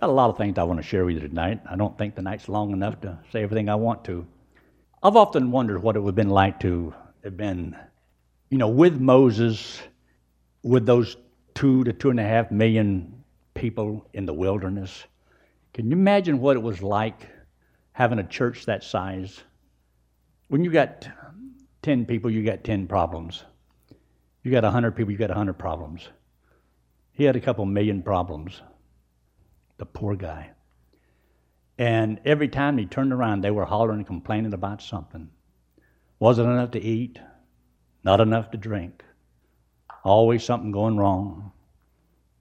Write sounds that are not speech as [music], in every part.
Got a lot of things I want to share with you tonight. I don't think the night's long enough to say everything I want to. I've often wondered what it would have been like to have been, you know, with Moses, with those two to two and a half million people in the wilderness. Can you imagine what it was like having a church that size? When you got 10 people, you got 10 problems. You got 100 people, you got 100 problems. He had a couple million problems. The poor guy. And every time he turned around, they were hollering and complaining about something. Wasn't enough to eat, not enough to drink. Always something going wrong.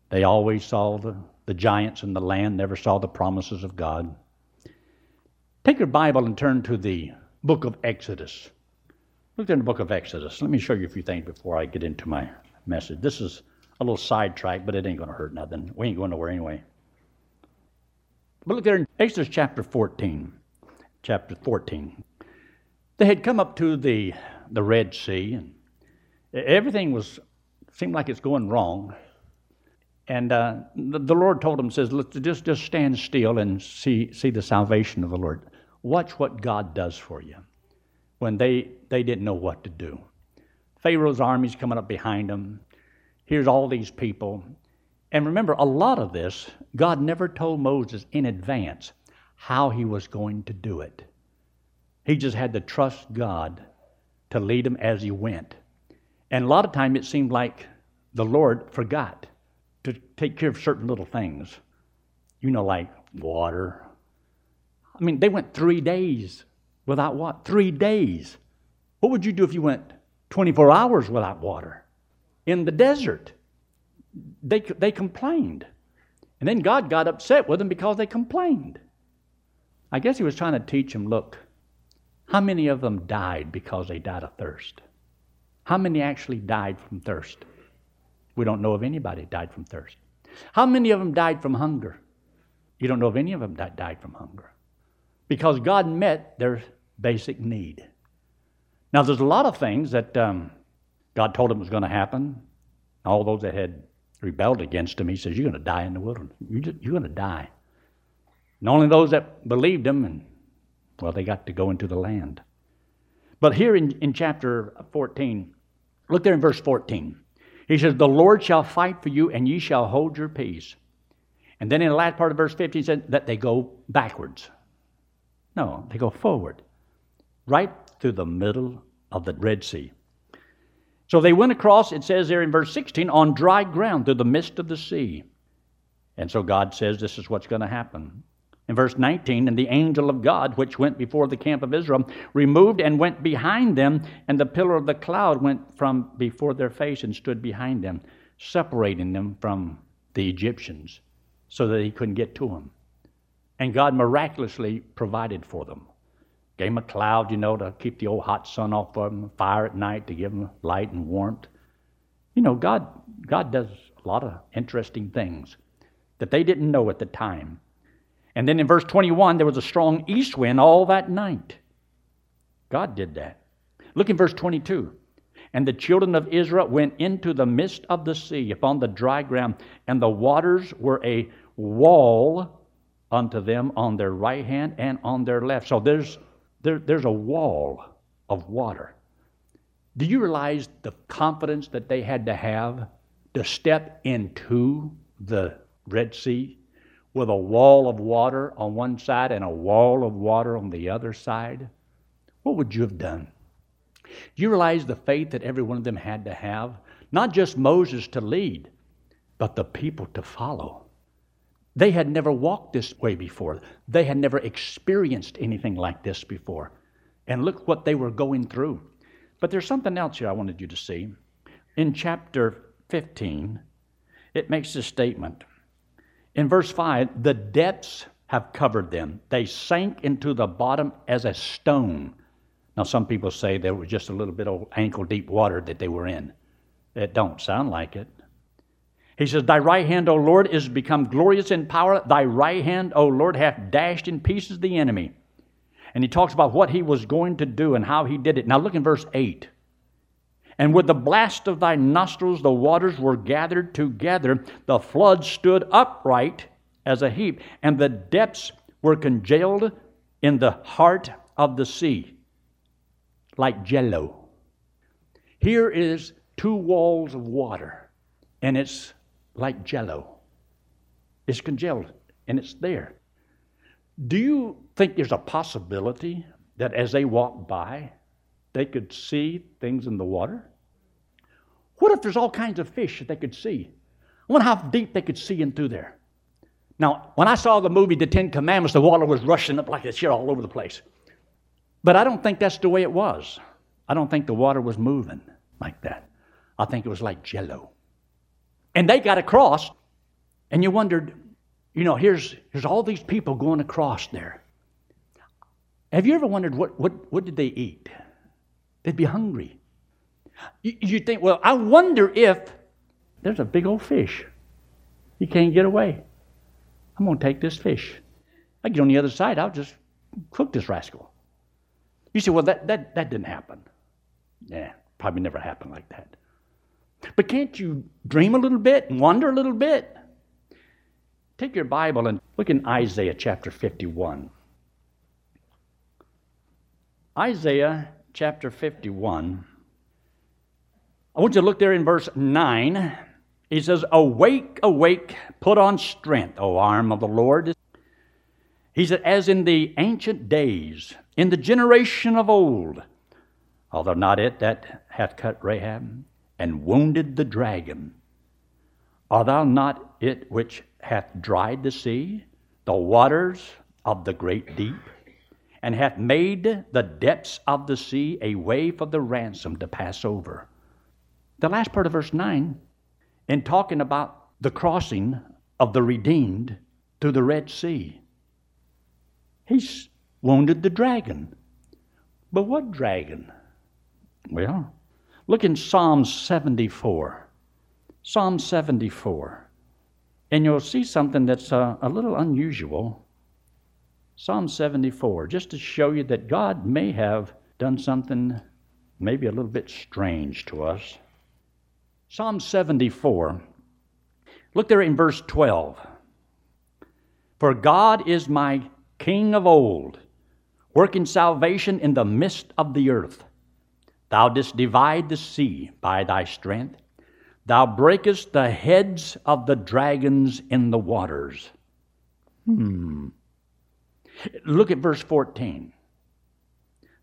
They always saw the, the giants in the land, never saw the promises of God. Take your Bible and turn to the book of Exodus. Look in the book of Exodus. Let me show you a few things before I get into my message. This is a little sidetrack, but it ain't going to hurt nothing. We ain't going nowhere anyway. But look there in Exodus chapter 14. Chapter 14. They had come up to the, the Red Sea, and everything was seemed like it's going wrong. And uh, the, the, Lord told them, says, Let's just, just stand still and see, see the salvation of the Lord. Watch what God does for you when they, they didn't know what to do. Pharaoh's army's coming up behind them. Here's all these people. And remember, a lot of this, God never told Moses in advance how he was going to do it. He just had to trust God to lead him as he went. And a lot of time it seemed like the Lord forgot to take care of certain little things. You know, like water. I mean, they went three days without what? Three days. What would you do if you went 24 hours without water in the desert? They, they complained. And then God got upset with them because they complained. I guess he was trying to teach them look, how many of them died because they died of thirst? How many actually died from thirst? We don't know of anybody died from thirst. How many of them died from hunger? You don't know of any of them that died from hunger. Because God met their basic need. Now, there's a lot of things that um, God told them was going to happen. All those that had rebelled against him, he says, You're going to die in the wilderness. You're, you're going to die. And only those that believed him, and well, they got to go into the land. But here in, in chapter 14, look there in verse 14. He says, The Lord shall fight for you, and ye shall hold your peace. And then in the last part of verse 15, he said that they go backwards. No, they go forward, right through the middle of the Red Sea. So they went across, it says there in verse 16, on dry ground through the midst of the sea. And so God says this is what's going to happen. In verse 19, and the angel of God, which went before the camp of Israel, removed and went behind them, and the pillar of the cloud went from before their face and stood behind them, separating them from the Egyptians so that he couldn't get to them. And God miraculously provided for them. Gave them a cloud, you know, to keep the old hot sun off of them, fire at night to give them light and warmth. You know, God, God does a lot of interesting things that they didn't know at the time. And then in verse 21, there was a strong east wind all that night. God did that. Look in verse 22. And the children of Israel went into the midst of the sea upon the dry ground, and the waters were a wall unto them on their right hand and on their left. So there's there, there's a wall of water. Do you realize the confidence that they had to have to step into the Red Sea with a wall of water on one side and a wall of water on the other side? What would you have done? Do you realize the faith that every one of them had to have? Not just Moses to lead, but the people to follow. They had never walked this way before. They had never experienced anything like this before. And look what they were going through. But there's something else here I wanted you to see. In chapter 15, it makes this statement. In verse 5, the depths have covered them. They sank into the bottom as a stone. Now, some people say there was just a little bit of ankle deep water that they were in. It don't sound like it. He says, Thy right hand, O Lord, is become glorious in power. Thy right hand, O Lord, hath dashed in pieces the enemy. And he talks about what he was going to do and how he did it. Now look in verse 8. And with the blast of thy nostrils the waters were gathered together, the flood stood upright as a heap, and the depths were congealed in the heart of the sea, like jello. Here is two walls of water, and it's like jello. It's congealed, and it's there. Do you think there's a possibility that as they walk by, they could see things in the water? What if there's all kinds of fish that they could see? I wonder how deep they could see in through there. Now, when I saw the movie The Ten Commandments, the water was rushing up like this here all over the place. But I don't think that's the way it was. I don't think the water was moving like that. I think it was like jello. And they got across, and you wondered, you know, here's, here's all these people going across there. Have you ever wondered what, what, what did they eat? They'd be hungry. You, you think, well, I wonder if there's a big old fish. He can't get away. I'm going to take this fish. I get on the other side, I'll just cook this rascal. You say, well, that, that, that didn't happen. Yeah, probably never happened like that. But can't you dream a little bit and wonder a little bit? Take your Bible and look in Isaiah chapter 51. Isaiah chapter 51. I want you to look there in verse 9. He says, Awake, awake, put on strength, O arm of the Lord. He said, As in the ancient days, in the generation of old, although not it that hath cut Rahab and wounded the dragon, art thou not it which hath dried the sea, the waters of the great deep, and hath made the depths of the sea a way for the ransom to pass over? The last part of verse 9 in talking about the crossing of the redeemed through the Red Sea. He's wounded the dragon. But what dragon? Well, look in Psalm 74. Psalm 74. And you'll see something that's uh, a little unusual. Psalm 74, just to show you that God may have done something maybe a little bit strange to us. Psalm 74. Look there in verse 12. For God is my King of old, working salvation in the midst of the earth. Thou didst divide the sea by thy strength. Thou breakest the heads of the dragons in the waters. Hmm. Look at verse 14.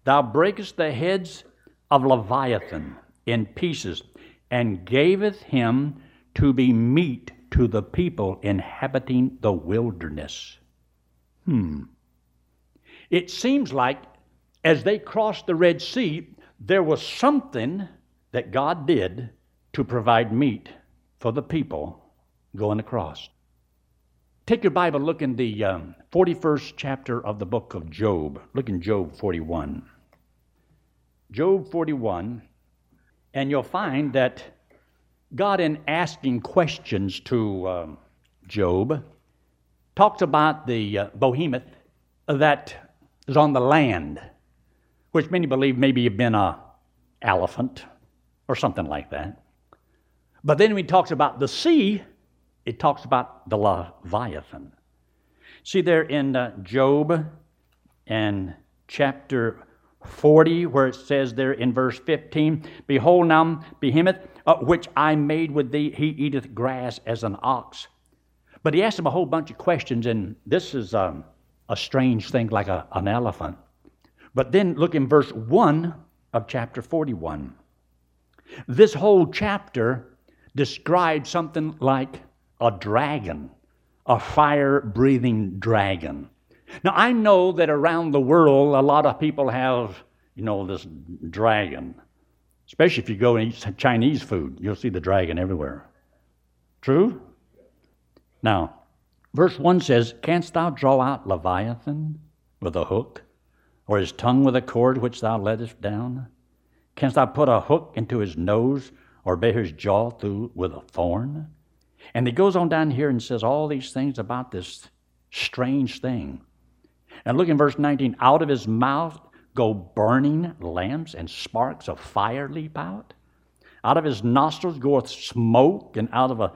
Thou breakest the heads of Leviathan in pieces and gaveth him to be meat to the people inhabiting the wilderness. Hmm. It seems like as they crossed the Red Sea, there was something that God did to provide meat for the people going across. Take your Bible, look in the um, 41st chapter of the book of Job. Look in Job 41. Job 41 and you'll find that God, in asking questions to um, Job, talks about the uh, behemoth that is on the land, which many believe maybe have been a elephant or something like that. But then when he talks about the sea, it talks about the Leviathan. See there in uh, Job and chapter 40, where it says there in verse 15, Behold, now behemoth, uh, which I made with thee, he eateth grass as an ox. But he asked him a whole bunch of questions, and this is um, a strange thing like a, an elephant. But then look in verse 1 of chapter 41. This whole chapter describes something like a dragon, a fire breathing dragon. Now, I know that around the world, a lot of people have, you know, this dragon. Especially if you go and eat Chinese food, you'll see the dragon everywhere. True? Now, verse 1 says, Canst thou draw out Leviathan with a hook, or his tongue with a cord which thou lettest down? Canst thou put a hook into his nose, or bear his jaw through with a thorn? And he goes on down here and says all these things about this strange thing. And look in verse 19 out of his mouth go burning lamps and sparks of fire leap out. Out of his nostrils goeth smoke, and out of a,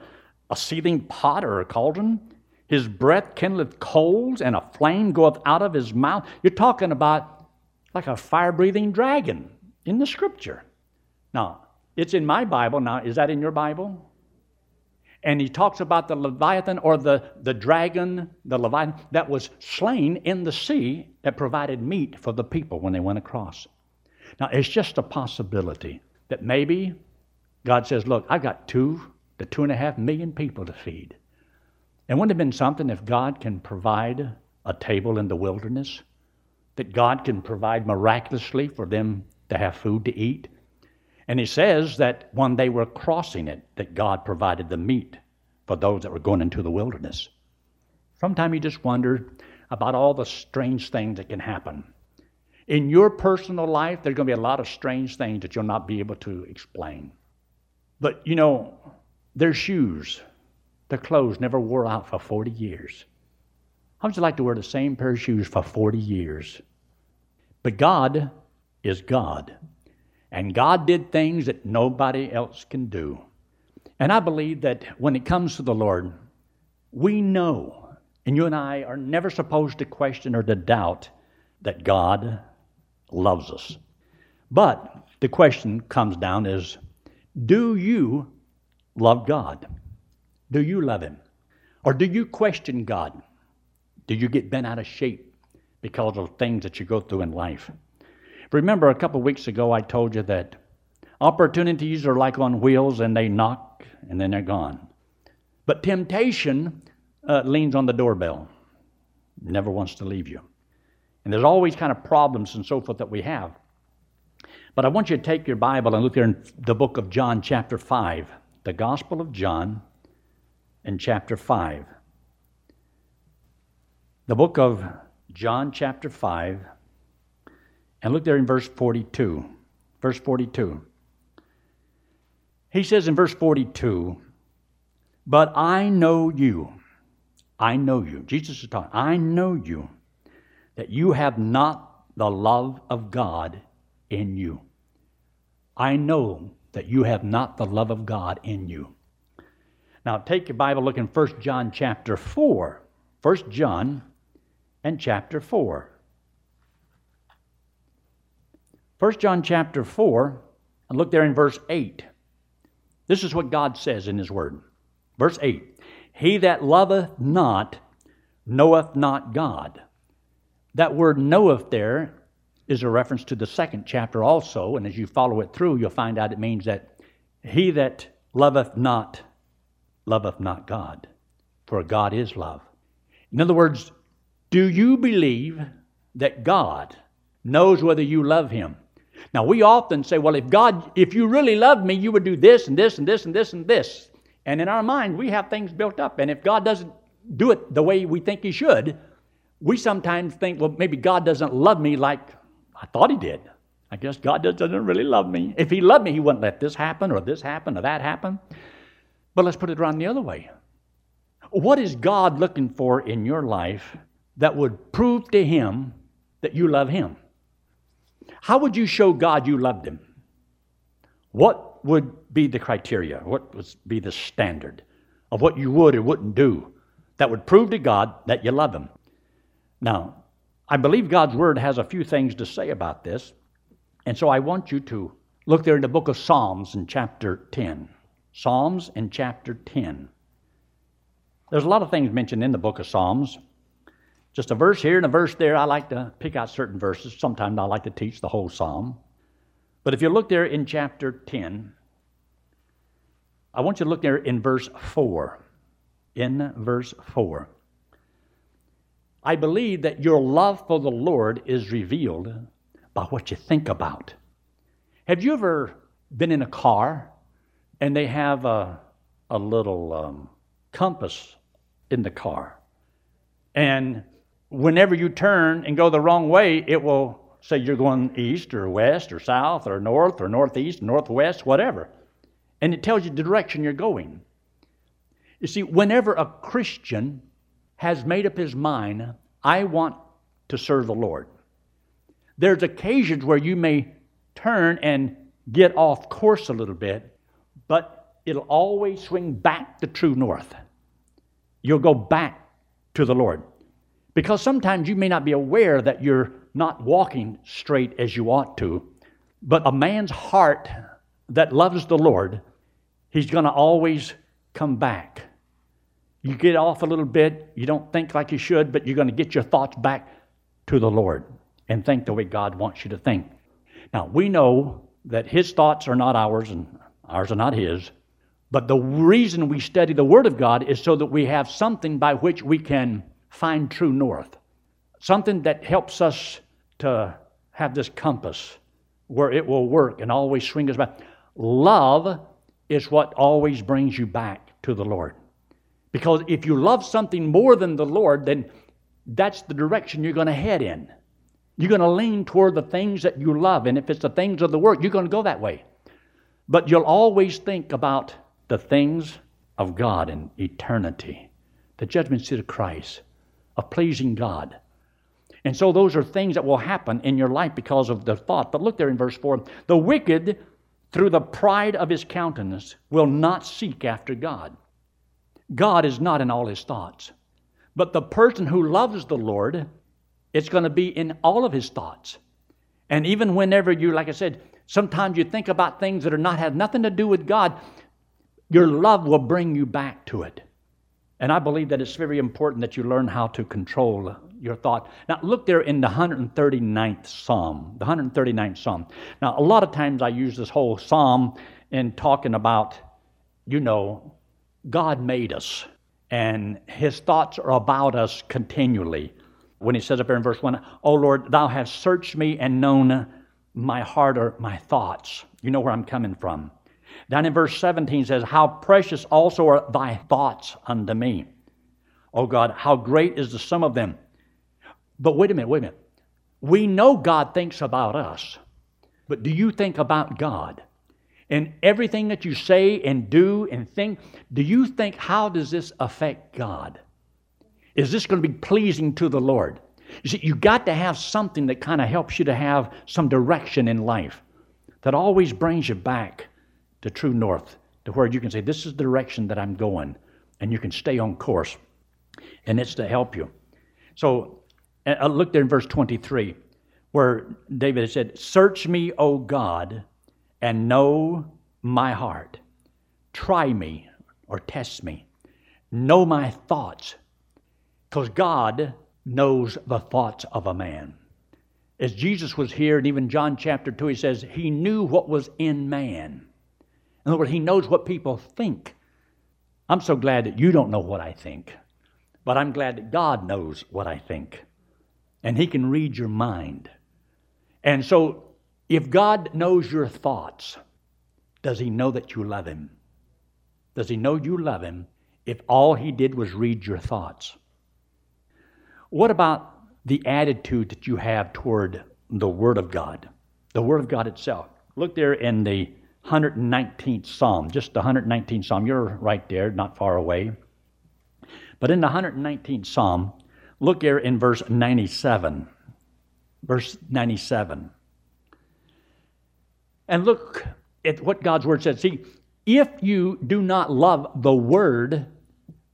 a seething pot or a cauldron His breath kindleth coals, and a flame goeth out of his mouth. You're talking about like a fire breathing dragon in the scripture. Now, it's in my Bible. Now, is that in your Bible? And he talks about the Leviathan or the, the dragon, the Leviathan, that was slain in the sea that provided meat for the people when they went across. Now, it's just a possibility that maybe God says, Look, I've got two to two and a half million people to feed. And wouldn't it have been something if God can provide a table in the wilderness? That God can provide miraculously for them to have food to eat? And he says that when they were crossing it, that God provided the meat for those that were going into the wilderness. Sometimes you just wonder about all the strange things that can happen. In your personal life, there's going to be a lot of strange things that you'll not be able to explain. But you know, their shoes, their clothes never wore out for 40 years. How would you like to wear the same pair of shoes for 40 years? But God is God. And God did things that nobody else can do. And I believe that when it comes to the Lord, we know, and you and I are never supposed to question or to doubt that God loves us. But the question comes down is do you love God? Do you love Him? Or do you question God? Do you get bent out of shape because of things that you go through in life? Remember, a couple of weeks ago, I told you that opportunities are like on wheels and they knock and then they're gone. But temptation uh, leans on the doorbell, never wants to leave you. And there's always kind of problems and so forth that we have. But I want you to take your Bible and look there in the book of John, chapter 5, the Gospel of John, in chapter 5. The book of John, chapter 5 and look there in verse 42. Verse 42. He says in verse 42, But I know you. I know you. Jesus is talking. I know you, that you have not the love of God in you. I know that you have not the love of God in you. Now take your Bible, look in 1 John chapter 4. 1 John and chapter 4. 1 John chapter 4, and look there in verse 8. This is what God says in His Word. Verse 8 He that loveth not knoweth not God. That word knoweth there is a reference to the second chapter also, and as you follow it through, you'll find out it means that he that loveth not loveth not God, for God is love. In other words, do you believe that God knows whether you love Him? Now, we often say, well, if God, if you really loved me, you would do this and this and this and this and this. And in our mind, we have things built up. And if God doesn't do it the way we think He should, we sometimes think, well, maybe God doesn't love me like I thought He did. I guess God doesn't really love me. If He loved me, He wouldn't let this happen or this happen or that happen. But let's put it around the other way. What is God looking for in your life that would prove to Him that you love Him? How would you show God you loved him? What would be the criteria? What would be the standard of what you would or wouldn't do that would prove to God that you love him? Now, I believe God's word has a few things to say about this, and so I want you to look there in the book of Psalms in chapter 10. Psalms in chapter 10. There's a lot of things mentioned in the book of Psalms. Just a verse here and a verse there. I like to pick out certain verses. Sometimes I like to teach the whole psalm. But if you look there in chapter 10, I want you to look there in verse 4. In verse 4. I believe that your love for the Lord is revealed by what you think about. Have you ever been in a car and they have a, a little um, compass in the car? And whenever you turn and go the wrong way, it will say you're going east or west or south or north or northeast, northwest, whatever. And it tells you the direction you're going. You see, whenever a Christian has made up his mind, I want to serve the Lord, there's occasions where you may turn and get off course a little bit, but it'll always swing back to true north. You'll go back to the Lord. Because sometimes you may not be aware that you're not walking straight as you ought to, but a man's heart that loves the Lord, he's going to always come back. You get off a little bit, you don't think like you should, but you're going to get your thoughts back to the Lord and think the way God wants you to think. Now, we know that His thoughts are not ours and ours are not His, but the reason we study the Word of God is so that we have something by which we can find true north, something that helps us to have this compass where it will work and always swing us back. Love is what always brings you back to the Lord. Because if you love something more than the Lord, then that's the direction you're going to head in. You're going to lean toward the things that you love. And if it's the things of the world, you're going to go that way. But you'll always think about the things of God in eternity, the judgment seat of Christ, of pleasing God. And so those are things that will happen in your life because of the thought. But look there in verse 4 the wicked, through the pride of his countenance, will not seek after God. God is not in all his thoughts. But the person who loves the Lord, it's going to be in all of his thoughts. And even whenever you, like I said, sometimes you think about things that are not have nothing to do with God, your love will bring you back to it. And I believe that it's very important that you learn how to control your thought. Now, look there in the 139th Psalm. The 139th Psalm. Now, a lot of times I use this whole Psalm in talking about, you know, God made us, and His thoughts are about us continually. When He says up here in verse 1, Oh Lord, Thou hast searched me and known my heart or my thoughts. You know where I'm coming from. Down in verse 17 says, How precious also are thy thoughts unto me. Oh God, how great is the sum of them. But wait a minute, wait a minute. We know God thinks about us, but do you think about God? in everything that you say and do and think, do you think, how does this affect God? Is this going to be pleasing to the Lord? You see, you got to have something that kind of helps you to have some direction in life that always brings you back to true north, to where you can say, This is the direction that I'm going, and you can stay on course. And it's to help you. So I look there in verse 23, where David said, Search me, O God, and know my heart. Try me or test me. Know my thoughts. Because God knows the thoughts of a man. As Jesus was here, and even John chapter 2, he says, He knew what was in man. In other words, He knows what people think. I'm so glad that you don't know what I think, but I'm glad that God knows what I think. And He can read your mind. And so if God knows your thoughts, does He know that you love Him? Does He know you love Him if all He did was read your thoughts? What about the attitude that you have toward the Word of God, the Word of God itself? Look there in the 119th Psalm, just the 119th Psalm. You're right there, not far away. But in the 119th Psalm, look there in verse 97. Verse 97. And look at what God's Word says. See, if you do not love the Word,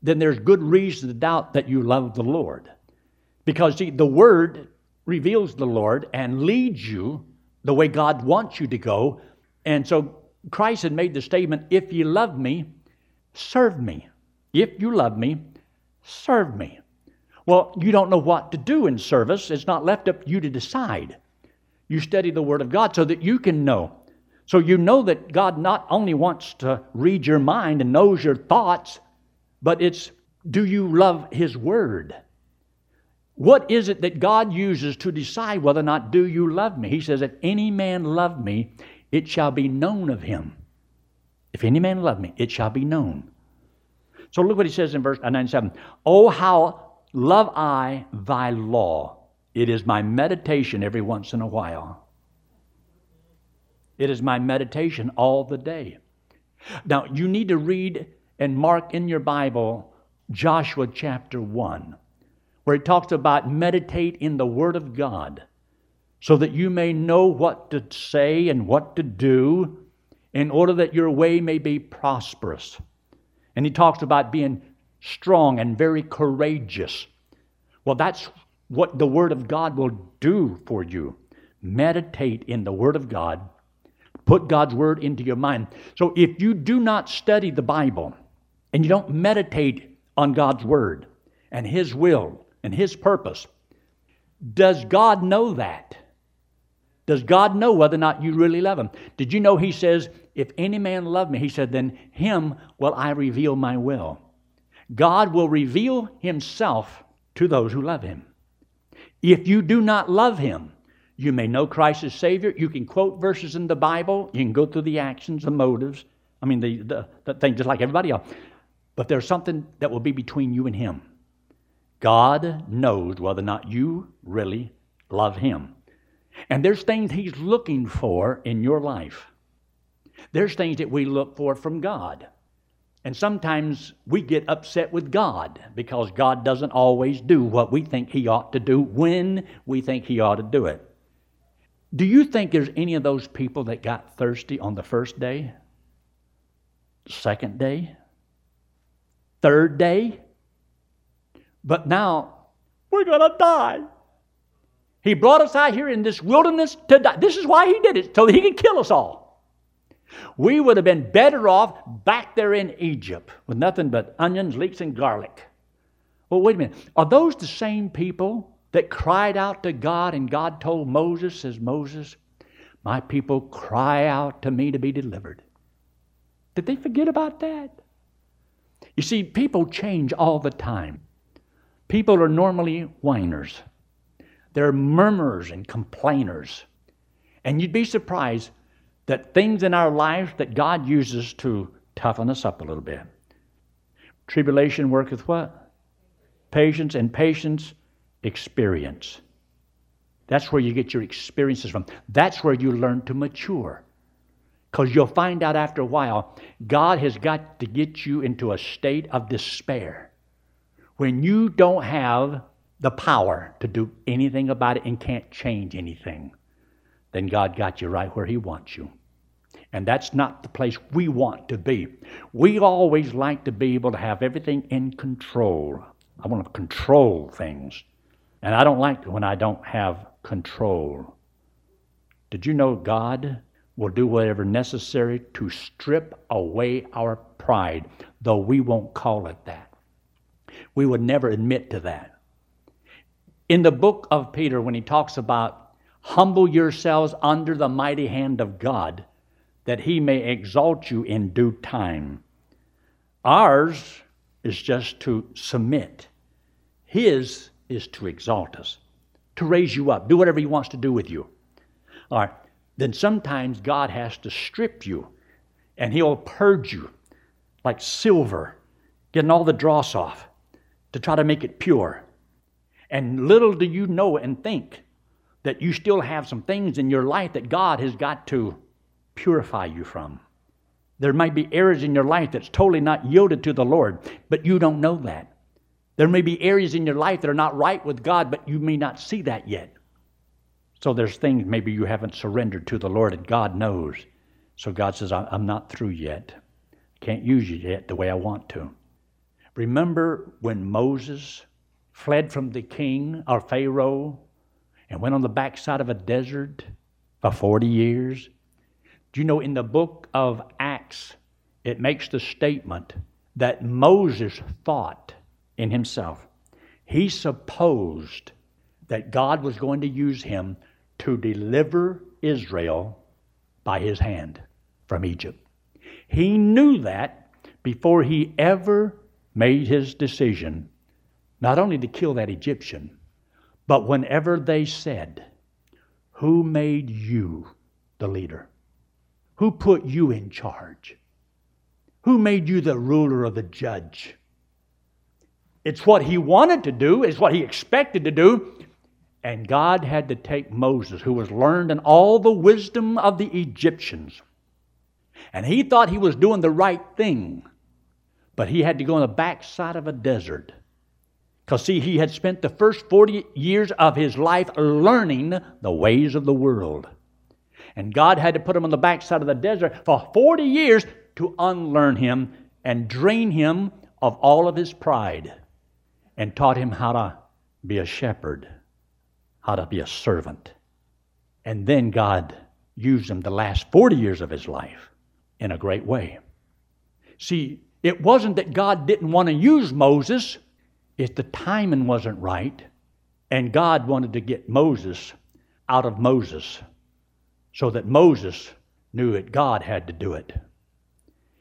then there's good reason to doubt that you love the Lord. Because, see, the Word reveals the Lord and leads you the way God wants you to go. And so Christ had made the statement if you love me, serve me. If you love me, serve me. Well, you don't know what to do in service. It's not left up to you to decide. You study the Word of God so that you can know so you know that God not only wants to read your mind and knows your thoughts, but it's do you love His Word? What is it that God uses to decide whether or not do you love me? He says, If any man love me, it shall be known of him. If any man love me, it shall be known. So look what he says in verse uh, 97. Oh, how love I thy law. It is my meditation every once in a while. It is my meditation all the day. Now, you need to read and mark in your Bible Joshua chapter 1, where it talks about meditate in the Word of God so that you may know what to say and what to do in order that your way may be prosperous. And he talks about being strong and very courageous. Well, that's what the Word of God will do for you. Meditate in the Word of God. Put God's Word into your mind. So if you do not study the Bible and you don't meditate on God's Word and His will and His purpose, does God know that? Does God know whether or not you really love Him? Did you know He says, If any man love me, He said, then Him will I reveal my will. God will reveal Himself to those who love Him. If you do not love Him, you may know Christ as Savior. You can quote verses in the Bible. You can go through the actions, the motives. I mean, the, the, the thing just like everybody else. But there's something that will be between you and Him. God knows whether or not you really love Him. And there's things He's looking for in your life. There's things that we look for from God. And sometimes we get upset with God because God doesn't always do what we think He ought to do when we think He ought to do it. Do you think there's any of those people that got thirsty on the first day, second day, third day? But now we're going to die. He brought us out here in this wilderness to die. This is why He did it, so He could kill us all. We would have been better off back there in Egypt with nothing but onions, leeks, and garlic. Well, wait a minute. Are those the same people that cried out to God and God told Moses, says Moses, my people cry out to me to be delivered? Did they forget about that? You see, people change all the time. People are normally whiners. They're murmurers and complainers. And you'd be surprised that things in our lives that God uses to toughen us up a little bit. Tribulation worketh what? Patience, and patience, experience. That's where you get your experiences from. That's where you learn to mature. Because you'll find out after a while, God has got to get you into a state of despair when you don't have the power to do anything about it and can't change anything then God got you right where He wants you. And that's not the place we want to be. We always like to be able to have everything in control. I want to control things. And I don't like when I don't have control. Did you know God will do whatever necessary to strip away our pride, though we won't call it that? We would never admit to that. In the book of Peter, when he talks about Humble yourselves under the mighty hand of God, that he may exalt you in due time. Ours is just to submit, his is to exalt us, to raise you up, do whatever he wants to do with you. All right, then sometimes God has to strip you and he'll purge you like silver, getting all the dross off to try to make it pure. And little do you know and think that you still have some things in your life that God has got to purify you from. There might be areas in your life that's totally not yielded to the Lord, but you don't know that. There may be areas in your life that are not right with God, but you may not see that yet. So there's things maybe you haven't surrendered to the Lord, and God knows. So God says, I'm not through yet. Can't use you yet the way I want to. Remember when Moses fled from the king or Pharaoh and went on the backside of a desert for 40 years. Do you know in the book of Acts, it makes the statement that Moses thought in himself. He supposed that God was going to use him to deliver Israel by his hand from Egypt. He knew that before he ever made his decision, not only to kill that Egyptian, but whenever they said, Who made you the leader? Who put you in charge? Who made you the ruler or the judge? It's what he wanted to do, it's what he expected to do. And God had to take Moses, who was learned in all the wisdom of the Egyptians. And he thought he was doing the right thing, but he had to go on the backside of a desert because, see, he had spent the first 40 years of his life learning the ways of the world. And God had to put him on the backside of the desert for 40 years to unlearn him and drain him of all of his pride and taught him how to be a shepherd, how to be a servant. And then God used him the last 40 years of his life in a great way. See, it wasn't that God didn't want to use Moses, it's the timing wasn't right. And God wanted to get Moses out of Moses so that Moses knew that God had to do it.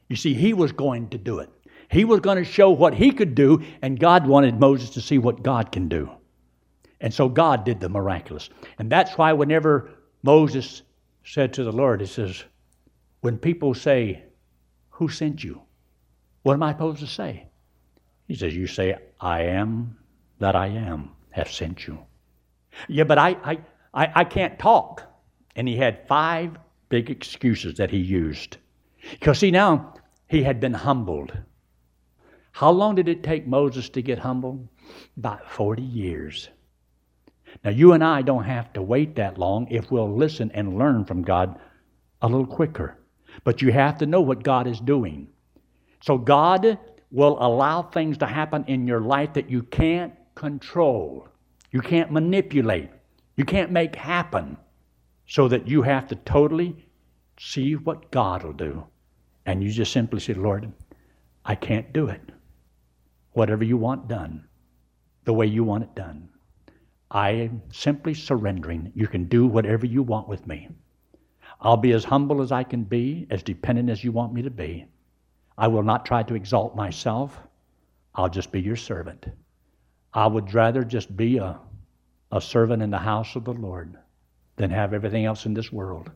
You see, he was going to do it. He was going to show what he could do, and God wanted Moses to see what God can do. And so God did the miraculous. And that's why whenever Moses said to the Lord, He says, When people say, Who sent you? What am I supposed to say? He says, You say, I am that I am have sent you. Yeah, but I, I, I, I can't talk. And he had five big excuses that he used. Because, see, now he had been humbled. How long did it take Moses to get humbled? About 40 years. Now, you and I don't have to wait that long if we'll listen and learn from God a little quicker. But you have to know what God is doing. So, God will allow things to happen in your life that you can't control, you can't manipulate, you can't make happen, so that you have to totally see what God will do. And you just simply say, Lord, I can't do it. Whatever you want done, the way you want it done. I am simply surrendering. You can do whatever you want with me. I'll be as humble as I can be, as dependent as you want me to be. I will not try to exalt myself. I'll just be your servant. I would rather just be a, a servant in the house of the Lord than have everything else in this world.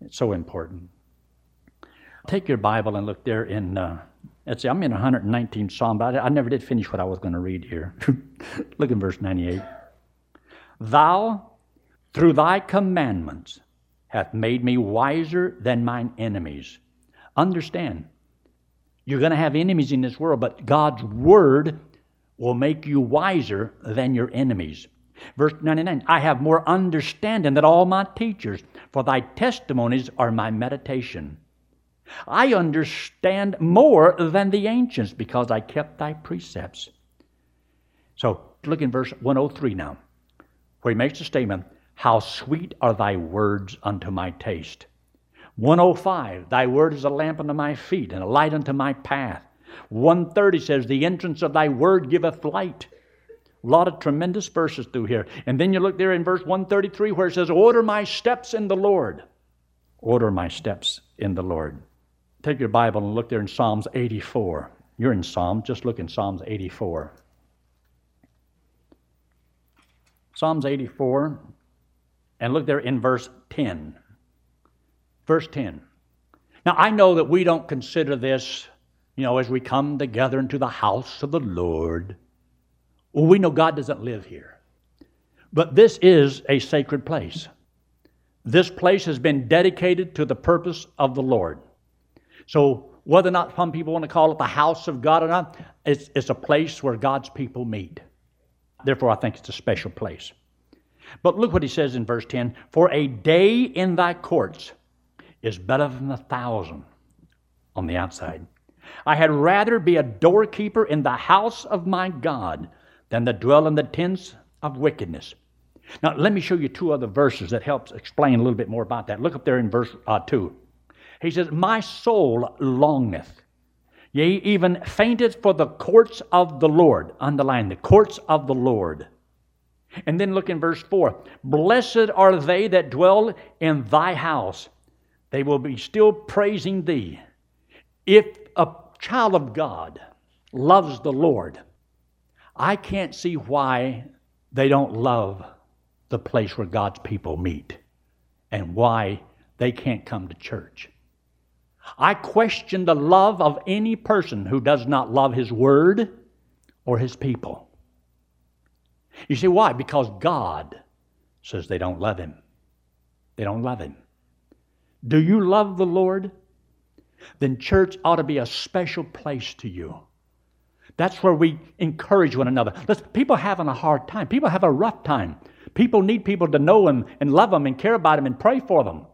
It's so important. Take your Bible and look there in, uh, let's see, I'm in 119 Psalm, but I, I never did finish what I was going to read here. [laughs] look in verse 98. Thou, through thy commandments, hath made me wiser than mine enemies. Understand, you're going to have enemies in this world, but God's word will make you wiser than your enemies. Verse 99 I have more understanding than all my teachers, for thy testimonies are my meditation. I understand more than the ancients because I kept thy precepts. So look in verse 103 now where he makes the statement, How sweet are thy words unto my taste. 105, Thy word is a lamp unto my feet and a light unto my path. 130 says, The entrance of thy word giveth light. A lot of tremendous verses through here. And then you look there in verse 133 where it says, Order my steps in the Lord. Order my steps in the Lord. Take your Bible and look there in Psalms 84. You're in Psalm, just look in Psalms 84. Psalms 84, and look there in verse 10. Verse 10. Now, I know that we don't consider this, you know, as we come together into the house of the Lord. Well, we know God doesn't live here. But this is a sacred place. This place has been dedicated to the purpose of the Lord. So, whether or not some people want to call it the house of God or not, it's, it's a place where God's people meet. Therefore, I think it's a special place. But look what he says in verse 10 For a day in thy courts is better than a thousand on the outside. I had rather be a doorkeeper in the house of my God than to dwell in the tents of wickedness. Now, let me show you two other verses that helps explain a little bit more about that. Look up there in verse uh, 2. He says, My soul longeth Yea, even fainted for the courts of the Lord. Underline the courts of the Lord. And then look in verse 4 Blessed are they that dwell in thy house, they will be still praising thee. If a child of God loves the Lord, I can't see why they don't love the place where God's people meet and why they can't come to church. I question the love of any person who does not love his word or his people. You see why? Because God says they don't love him. They don't love him. Do you love the Lord? Then church ought to be a special place to you. That's where we encourage one another. Listen, people having a hard time. People have a rough time. People need people to know them and love them and care about them and pray for them.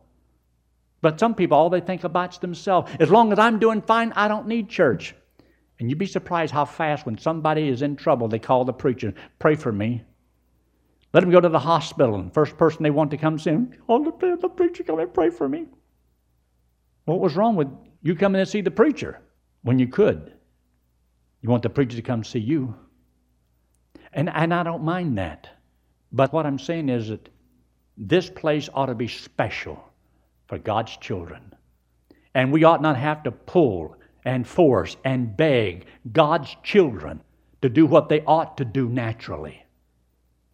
But some people, all they think about is themselves. As long as I'm doing fine, I don't need church. And you'd be surprised how fast, when somebody is in trouble, they call the preacher, pray for me. Let them go to the hospital, and first person they want to come see oh, the preacher come and pray for me. What was wrong with you coming to see the preacher when you could? You want the preacher to come see you. And, and I don't mind that. But what I'm saying is that this place ought to be special for God's children. And we ought not have to pull and force and beg God's children to do what they ought to do naturally.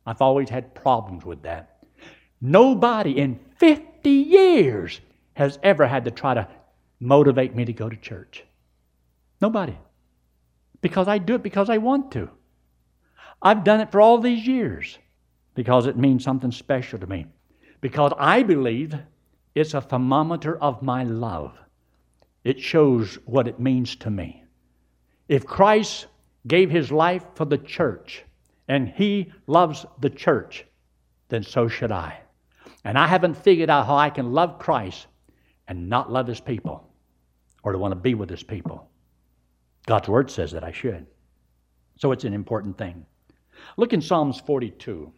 I've always had problems with that. Nobody in 50 years has ever had to try to motivate me to go to church. Nobody. Because I do it because I want to. I've done it for all these years because it means something special to me. Because I believe it's a thermometer of my love. It shows what it means to me. If Christ gave his life for the church and he loves the church, then so should I. And I haven't figured out how I can love Christ and not love his people or to want to be with his people. God's word says that I should. So it's an important thing. Look in Psalms 42.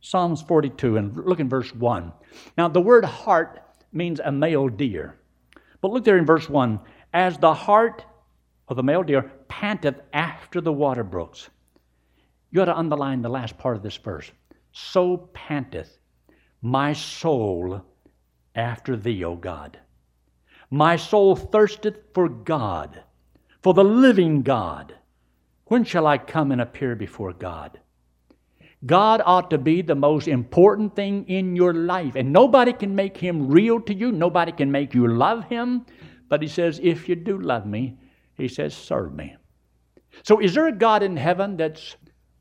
Psalms 42, and look in verse 1. Now, the word hart means a male deer. But look there in verse 1 As the hart of the male deer panteth after the water brooks. You ought to underline the last part of this verse. So panteth my soul after thee, O God. My soul thirsteth for God, for the living God. When shall I come and appear before God? God ought to be the most important thing in your life. And nobody can make him real to you. Nobody can make you love him. But he says, if you do love me, he says, serve me. So is there a God in heaven that's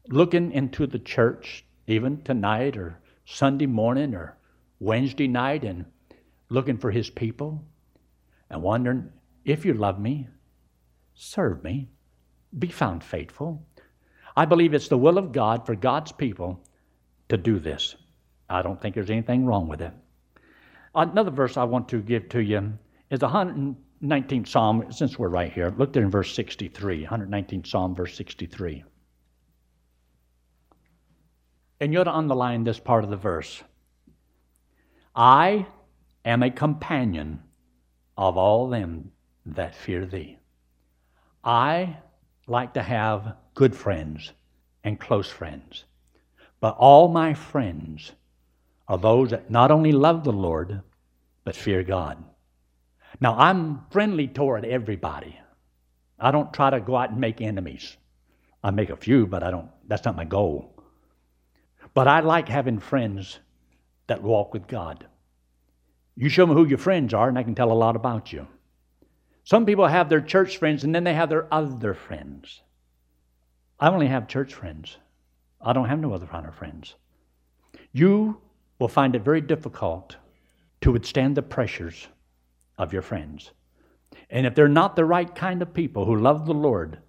looking into the church, even tonight or Sunday morning or Wednesday night, and looking for his people? and wondering if you love me, serve me, be found faithful. I believe it's the will of God for God's people to do this. I don't think there's anything wrong with it. Another verse I want to give to you is the 119th Psalm, since we're right here. Look there in verse 63, 119th Psalm, verse 63. And you ought to underline this part of the verse. I am a companion of all them that fear thee. I like to have good friends and close friends, but all my friends are those that not only love the Lord, but fear God. Now, I'm friendly toward everybody. I don't try to go out and make enemies. I make a few, but I don't, that's not my goal. But I like having friends that walk with God. You show me who your friends are, and I can tell a lot about you. Some people have their church friends, and then they have their other friends. I only have church friends. I don't have no other kind of friends. You will find it very difficult to withstand the pressures of your friends. And if they're not the right kind of people who love the Lord,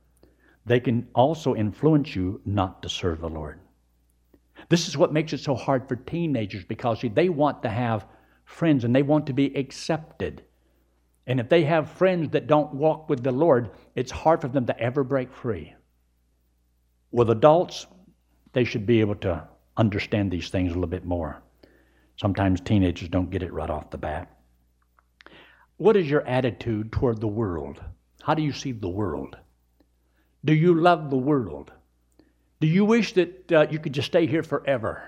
they can also influence you not to serve the Lord. This is what makes it so hard for teenagers because see, they want to have friends and they want to be accepted. And if they have friends that don't walk with the Lord, it's hard for them to ever break free. With adults, they should be able to understand these things a little bit more. Sometimes teenagers don't get it right off the bat. What is your attitude toward the world? How do you see the world? Do you love the world? Do you wish that uh, you could just stay here forever?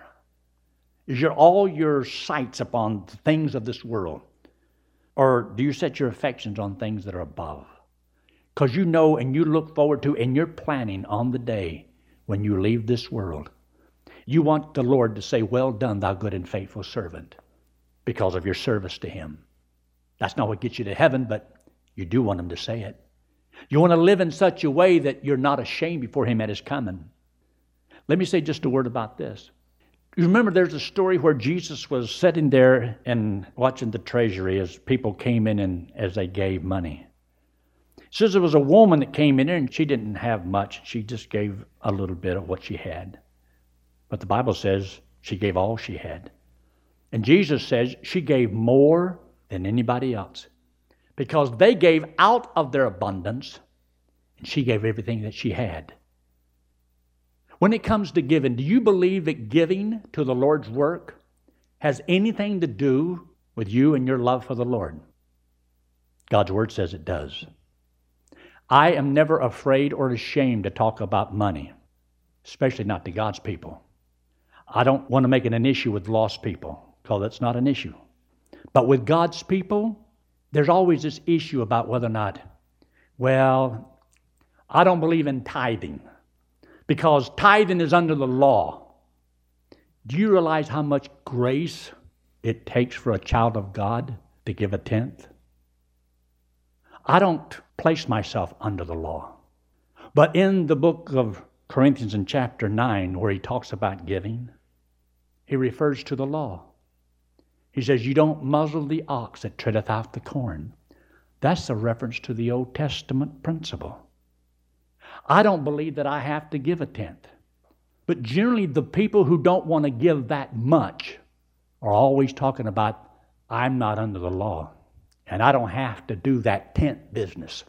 Is your all your sights upon the things of this world? Or do you set your affections on things that are above? Because you know and you look forward to and you're planning on the day when you leave this world. You want the Lord to say, Well done, thou good and faithful servant, because of your service to Him. That's not what gets you to heaven, but you do want Him to say it. You want to live in such a way that you're not ashamed before Him at His coming. Let me say just a word about this. You remember there's a story where Jesus was sitting there and watching the treasury as people came in and as they gave money. It says there was a woman that came in there and she didn't have much. She just gave a little bit of what she had. But the Bible says she gave all she had. And Jesus says she gave more than anybody else. because they gave out of their abundance and she gave everything that she had. When it comes to giving, do you believe that giving to the Lord's work has anything to do with you and your love for the Lord? God's Word says it does. I am never afraid or ashamed to talk about money, especially not to God's people. I don't want to make it an issue with lost people, because that's not an issue. But with God's people, there's always this issue about whether or not, well, I don't believe in tithing because tithing is under the law. Do you realize how much grace it takes for a child of God to give a tenth? I don't place myself under the law. But in the book of Corinthians in chapter 9, where he talks about giving, he refers to the law. He says, You don't muzzle the ox that treadeth out the corn. That's a reference to the Old Testament principle. I don't believe that I have to give a tenth. But generally, the people who don't want to give that much are always talking about, I'm not under the law, and I don't have to do that tenth business.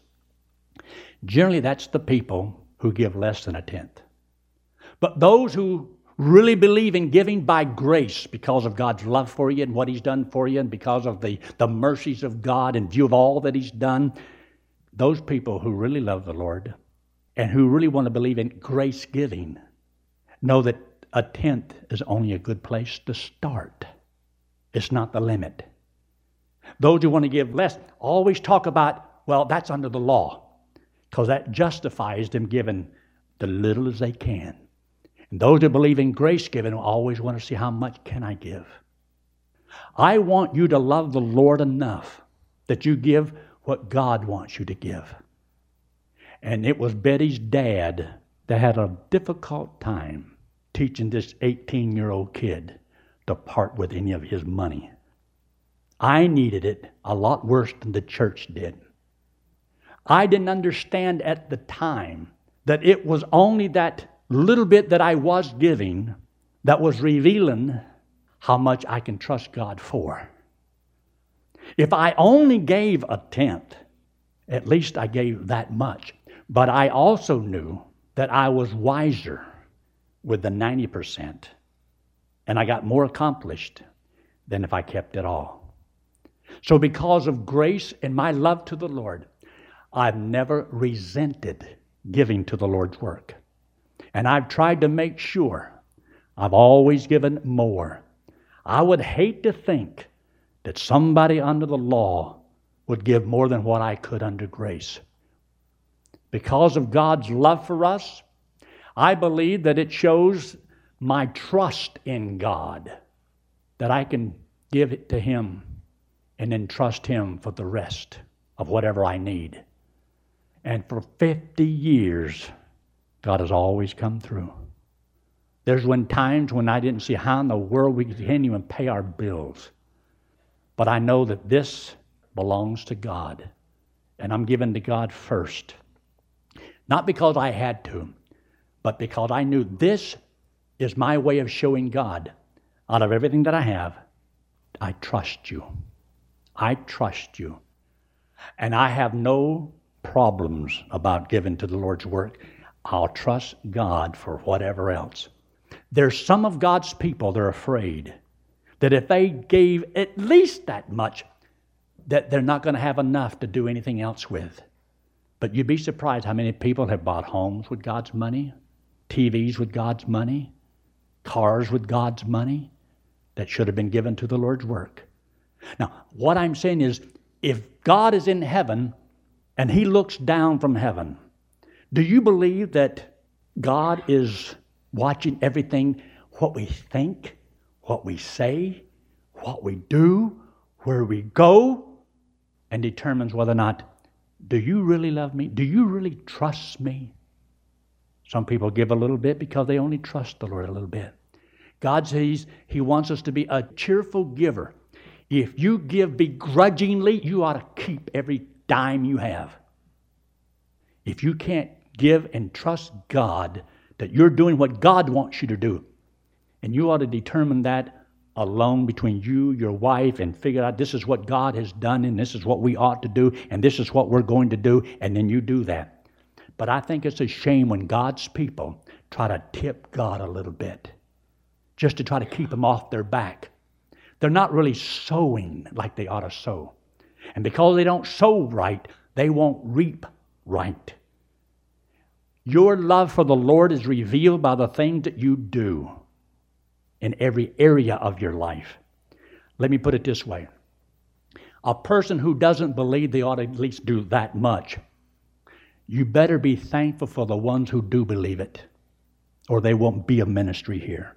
Generally, that's the people who give less than a tenth. But those who really believe in giving by grace because of God's love for you and what He's done for you, and because of the, the mercies of God in view of all that He's done, those people who really love the Lord and who really want to believe in grace giving know that a tenth is only a good place to start. It's not the limit. Those who want to give less always talk about, well, that's under the law, because that justifies them giving the little as they can. And those who believe in grace giving always want to see how much can I give. I want you to love the Lord enough that you give what God wants you to give. And it was Betty's dad that had a difficult time teaching this 18 year old kid to part with any of his money. I needed it a lot worse than the church did. I didn't understand at the time that it was only that little bit that I was giving that was revealing how much I can trust God for. If I only gave a tenth, at least I gave that much. But I also knew that I was wiser with the 90%, and I got more accomplished than if I kept it all. So, because of grace and my love to the Lord, I've never resented giving to the Lord's work. And I've tried to make sure I've always given more. I would hate to think that somebody under the law would give more than what I could under grace. Because of God's love for us, I believe that it shows my trust in God, that I can give it to Him and then trust Him for the rest of whatever I need. And for 50 years, God has always come through. There's been times when I didn't see how in the world we continue and pay our bills. But I know that this belongs to God. And I'm giving to God first. Not because I had to, but because I knew this is my way of showing God out of everything that I have, I trust you. I trust you. And I have no problems about giving to the Lord's work I'll trust God for whatever else. There's some of God's people that are afraid that if they gave at least that much, that they're not going to have enough to do anything else with. But you'd be surprised how many people have bought homes with God's money, TVs with God's money, cars with God's money that should have been given to the Lord's work. Now, what I'm saying is if God is in heaven and He looks down from heaven, do you believe that God is watching everything, what we think, what we say, what we do, where we go, and determines whether or not, do you really love me? Do you really trust me? Some people give a little bit because they only trust the Lord a little bit. God says He wants us to be a cheerful giver. If you give begrudgingly, you ought to keep every dime you have. If you can't give and trust God that you're doing what God wants you to do. And you ought to determine that alone between you, your wife, and figure out this is what God has done and this is what we ought to do and this is what we're going to do, and then you do that. But I think it's a shame when God's people try to tip God a little bit just to try to keep him off their back. They're not really sowing like they ought to sow. And because they don't sow right, they won't reap right. Your love for the Lord is revealed by the things that you do in every area of your life. Let me put it this way a person who doesn't believe they ought to at least do that much, you better be thankful for the ones who do believe it, or they won't be a ministry here.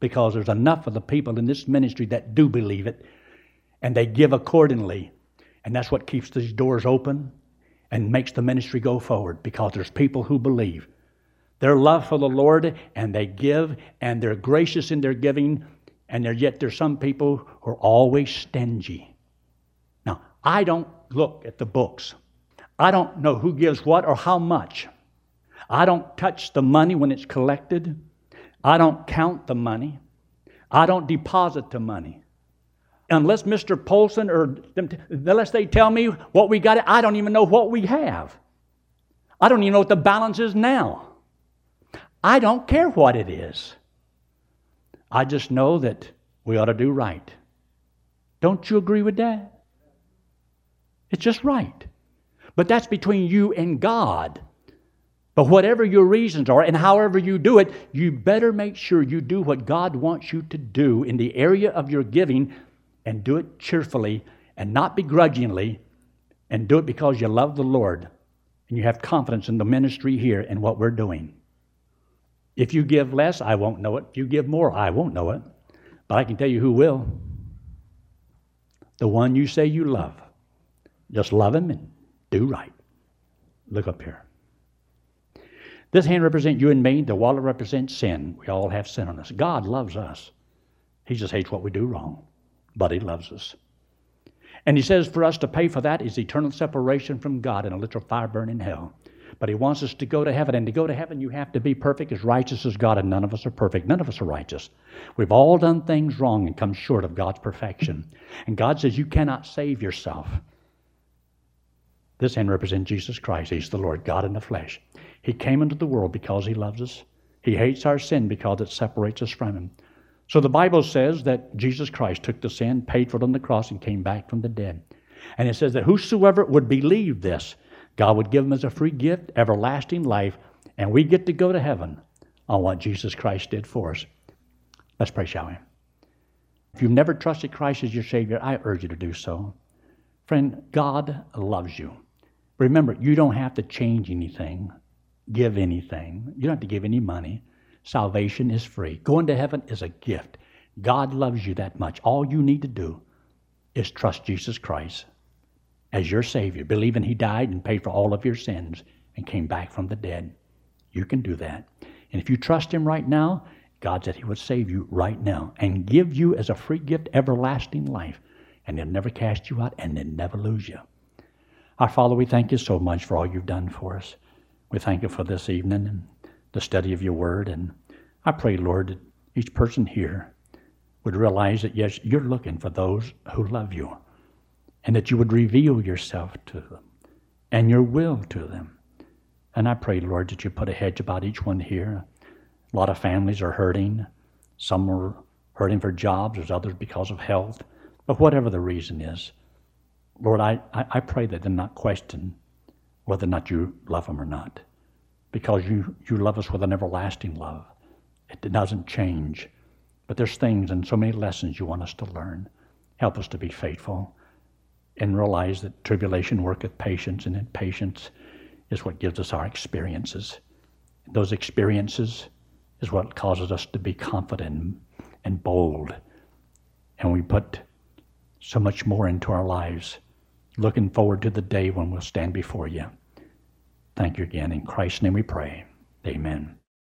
Because there's enough of the people in this ministry that do believe it, and they give accordingly. And that's what keeps these doors open and makes the ministry go forward because there's people who believe. Their love for the Lord and they give and they're gracious in their giving, and there, yet there's some people who are always stingy. Now, I don't look at the books. I don't know who gives what or how much. I don't touch the money when it's collected. I don't count the money. I don't deposit the money unless Mr. Polson or unless they tell me what we got, I don't even know what we have. I don't even know what the balance is now. I don't care what it is. I just know that we ought to do right. Don't you agree with that? It's just right. But that's between you and God. But whatever your reasons are and however you do it, you better make sure you do what God wants you to do in the area of your giving and do it cheerfully and not begrudgingly and do it because you love the Lord and you have confidence in the ministry here and what we're doing. If you give less, I won't know it. If you give more, I won't know it. But I can tell you who will. The one you say you love. Just love him and do right. Look up here. This hand represents you and me. The wallet represents sin. We all have sin on us. God loves us. He just hates what we do wrong but He loves us. And He says for us to pay for that is eternal separation from God in a literal fire burning hell. But He wants us to go to heaven. And to go to heaven, you have to be perfect, as righteous as God, and none of us are perfect. None of us are righteous. We've all done things wrong and come short of God's perfection. And God says you cannot save yourself. This hand represents Jesus Christ. He's the Lord, God in the flesh. He came into the world because He loves us. He hates our sin because it separates us from Him. So the Bible says that Jesus Christ took the sin, paid for it on the cross, and came back from the dead. And it says that whosoever would believe this, God would give them as a free gift, everlasting life, and we get to go to heaven on what Jesus Christ did for us. Let's pray, shall we? If you've never trusted Christ as your Savior, I urge you to do so. Friend, God loves you. Remember, you don't have to change anything, give anything. You don't have to give any money. Salvation is free. Going to heaven is a gift. God loves you that much. All you need to do is trust Jesus Christ as your Savior, believing He died and paid for all of your sins and came back from the dead. You can do that. And if you trust Him right now, God said He would save you right now and give you as a free gift everlasting life. And He'll never cast you out and He'll never lose you. Our Father, we thank you so much for all you've done for us. We thank you for this evening and the study of your word. And I pray, Lord, that each person here would realize that, yes, you're looking for those who love you and that you would reveal yourself to them and your will to them. And I pray, Lord, that you put a hedge about each one here. A lot of families are hurting. Some are hurting for jobs, there's others because of health. But whatever the reason is, Lord, I, I, pray that they not question whether or not you love them or not because you, you love us with an everlasting love. It doesn't change. But there's things and so many lessons you want us to learn. Help us to be faithful and realize that tribulation worketh patience, and that patience is what gives us our experiences. Those experiences is what causes us to be confident and bold. And we put so much more into our lives, looking forward to the day when we'll stand before you. Thank you again. In Christ's name we pray. Amen.